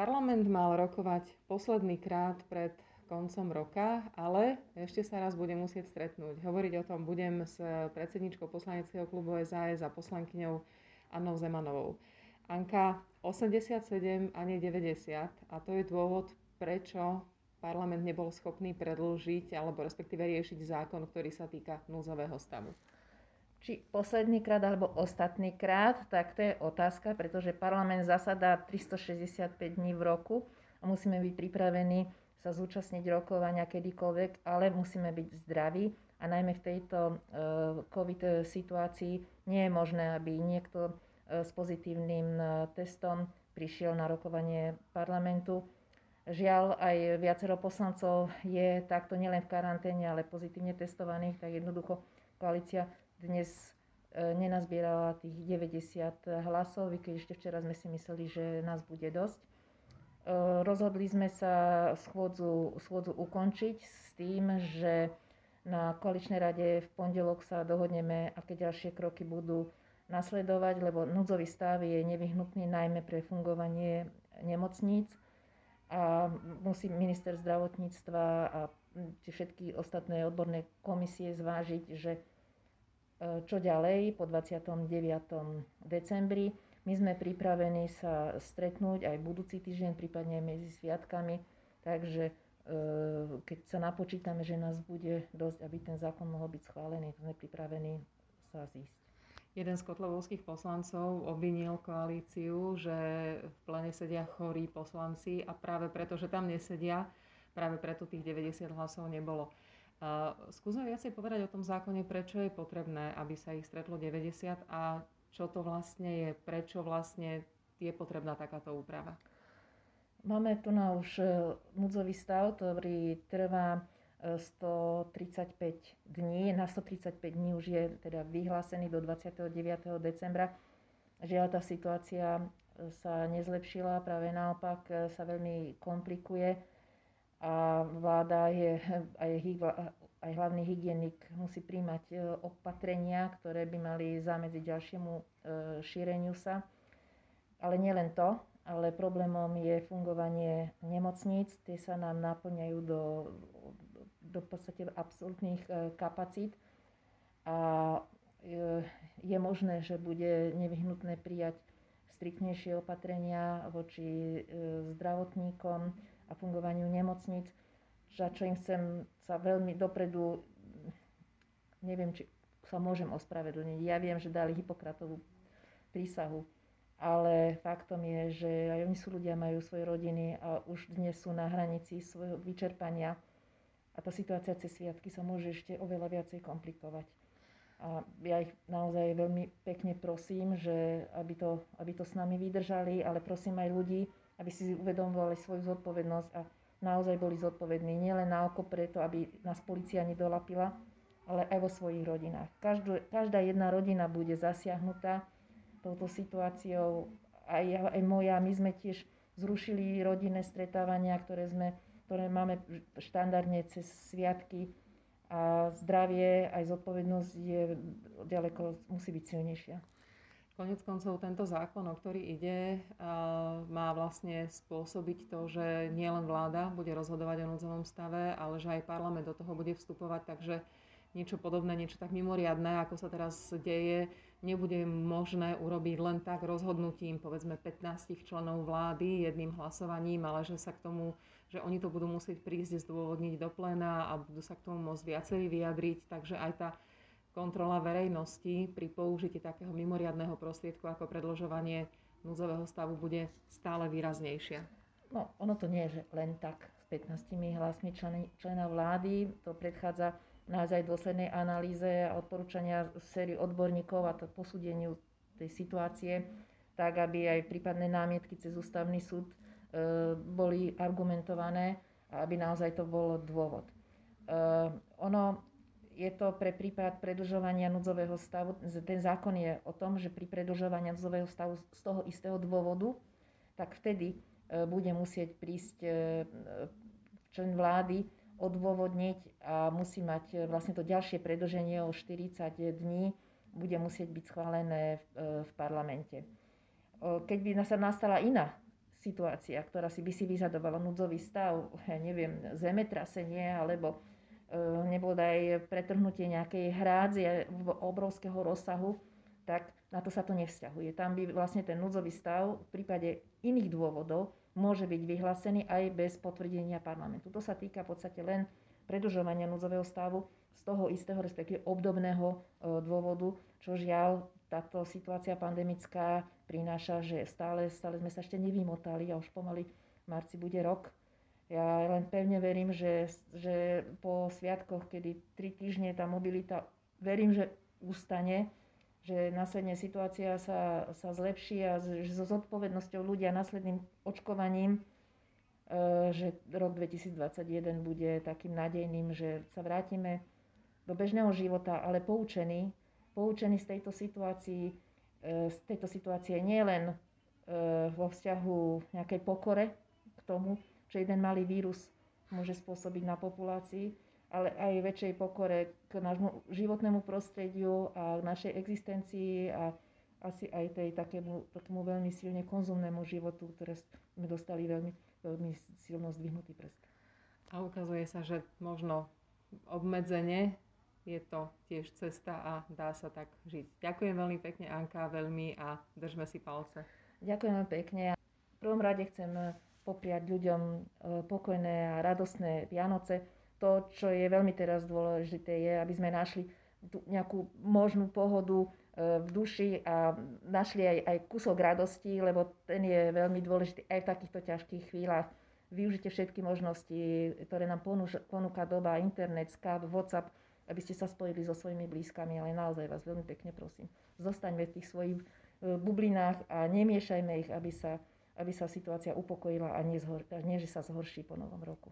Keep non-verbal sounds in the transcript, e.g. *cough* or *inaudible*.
Parlament mal rokovať posledný krát pred koncom roka, ale ešte sa raz budem musieť stretnúť. Hovoriť o tom budem s predsedničkou poslaneckého klubu SAS a poslankyňou Annou Zemanovou. Anka, 87 a nie 90 a to je dôvod, prečo parlament nebol schopný predlžiť alebo respektíve riešiť zákon, ktorý sa týka núzového stavu. Či posledný krát alebo ostatný krát, tak to je otázka, pretože parlament zasadá 365 dní v roku a musíme byť pripravení sa zúčastniť rokovania kedykoľvek, ale musíme byť zdraví a najmä v tejto uh, COVID situácii nie je možné, aby niekto uh, s pozitívnym testom prišiel na rokovanie parlamentu. Žiaľ, aj viacero poslancov je takto nielen v karanténe, ale pozitívne testovaných, tak jednoducho koalícia dnes nenazbierala tých 90 hlasov, keď ešte včera sme si mysleli, že nás bude dosť. Rozhodli sme sa schôdzu, schôdzu ukončiť s tým, že na koaličnej rade v pondelok sa dohodneme, aké ďalšie kroky budú nasledovať, lebo núdzový stav je nevyhnutný najmä pre fungovanie nemocníc a musí minister zdravotníctva a všetky ostatné odborné komisie zvážiť, že e, čo ďalej po 29. decembri my sme pripravení sa stretnúť aj budúci týždeň, prípadne medzi sviatkami, takže e, keď sa napočítame, že nás bude dosť, aby ten zákon mohol byť schválený, sme pripravení sa zísť. Jeden z kotlovských poslancov obvinil koalíciu, že v plene sedia chorí poslanci a práve preto, že tam nesedia, práve preto tých 90 hlasov nebolo. Uh, skúsme viacej povedať o tom zákone, prečo je potrebné, aby sa ich stretlo 90 a čo to vlastne je, prečo vlastne je potrebná takáto úprava? Máme tu na už e, núdzový stav, ktorý trvá 135 e, dní. Na 135 dní už je teda vyhlásený do 29. decembra. Žiaľ, tá situácia sa nezlepšila, práve naopak sa veľmi komplikuje a vláda je, aj aj hlavný hygienik musí príjmať e, opatrenia, ktoré by mali zamedziť ďalšiemu e, šíreniu sa. Ale nielen to, ale problémom je fungovanie nemocníc. Tie sa nám naplňajú do, do podstate absolútnych e, kapacít a je možné, že bude nevyhnutné prijať striktnejšie opatrenia voči zdravotníkom a fungovaniu nemocníc za čo im chcem sa veľmi dopredu, neviem, či sa môžem ospravedlniť. Ja viem, že dali Hipokratovú prísahu, ale faktom je, že aj oni sú ľudia, majú svoje rodiny a už dnes sú na hranici svojho vyčerpania a tá situácia cez sviatky sa môže ešte oveľa viacej komplikovať. A ja ich naozaj veľmi pekne prosím, že aby to, aby to s nami vydržali, ale prosím aj ľudí, aby si uvedomovali svoju zodpovednosť a naozaj boli zodpovední nielen na oko preto, aby nás policia nedolapila, ale aj vo svojich rodinách. Každú, každá jedna rodina bude zasiahnutá touto situáciou. Aj, aj moja, my sme tiež zrušili rodinné stretávania, ktoré, sme, ktoré máme štandardne cez sviatky a zdravie, aj zodpovednosť je ďaleko, musí byť silnejšia. Konec koncov tento zákon, o ktorý ide, má vlastne spôsobiť to, že nielen vláda bude rozhodovať o núdzovom stave, ale že aj parlament do toho bude vstupovať, takže niečo podobné, niečo tak mimoriadné, ako sa teraz deje, nebude možné urobiť len tak rozhodnutím, povedzme 15 členov vlády jedným hlasovaním, ale že sa k tomu, že oni to budú musieť prísť zdôvodniť do pléna a budú sa k tomu môcť viacerí vyjadriť, takže aj tá kontrola verejnosti pri použití takého mimoriadného prostriedku ako predložovanie núdzového stavu bude stále výraznejšia. No, ono to nie je že len tak s 15 hlasmi členy, člena vlády. To predchádza naozaj dôslednej analýze a odporúčania sérii odborníkov a to posúdeniu tej situácie, tak aby aj prípadné námietky cez ústavný súd e, boli argumentované a aby naozaj to bolo dôvod. E, ono je to pre prípad predlžovania núdzového stavu. Ten zákon je o tom, že pri predlžovaní núdzového stavu z toho istého dôvodu, tak vtedy e, bude musieť prísť e, člen vlády odôvodniť a musí mať e, vlastne to ďalšie predlženie o 40 dní bude musieť byť schválené v, parlamente. Keď by sa nastala iná situácia, ktorá si by si vyžadovala núdzový stav, ja *laughs* neviem, zemetrasenie alebo e, nebodaj pretrhnutie nejakej hrádzie v obrovského rozsahu, tak na to sa to nevzťahuje. Tam by vlastne ten núdzový stav v prípade iných dôvodov môže byť vyhlásený aj bez potvrdenia parlamentu. To sa týka v podstate len predlžovania núdzového stavu z toho istého, respektíve obdobného e, dôvodu, čo žiaľ táto situácia pandemická prináša, že stále, stále sme sa ešte nevymotali a už pomaly v marci bude rok. Ja len pevne verím, že, že po sviatkoch, kedy tri týždne tá mobilita, verím, že ustane, že následne situácia sa, sa zlepší a so zodpovednosťou ľudia následným očkovaním, e, že rok 2021 bude takým nádejným, že sa vrátime do bežného života, ale poučení, poučení z tejto situácii, e, z tejto situácie nielen e, vo vzťahu nejakej pokore k tomu, že jeden malý vírus môže spôsobiť na populácii, ale aj väčšej pokore k nášmu životnému prostrediu a našej existencii a asi aj tej takému, takému veľmi silne konzumnému životu, ktoré sme dostali veľmi, veľmi silno zdvihnutý prst. A ukazuje sa, že možno obmedzenie je to tiež cesta a dá sa tak žiť. Ďakujem veľmi pekne, Anka, veľmi a držme si palce. Ďakujem pekne. V prvom rade chcem popriať ľuďom eh, pokojné a radostné Vianoce. To, čo je veľmi teraz dôležité, je, aby sme našli nejakú možnú pohodu eh, v duši a našli aj, aj kúsok radosti, lebo ten je veľmi dôležitý aj v takýchto ťažkých chvíľach. Využite všetky možnosti, ktoré nám ponúka doba, internet, Skype, WhatsApp, aby ste sa spojili so svojimi blízkami, ale naozaj vás veľmi pekne prosím, zostaňme v tých svojich e, bublinách a nemiešajme ich, aby sa, aby sa situácia upokojila a nie, zhor, nie že sa zhorší po novom roku.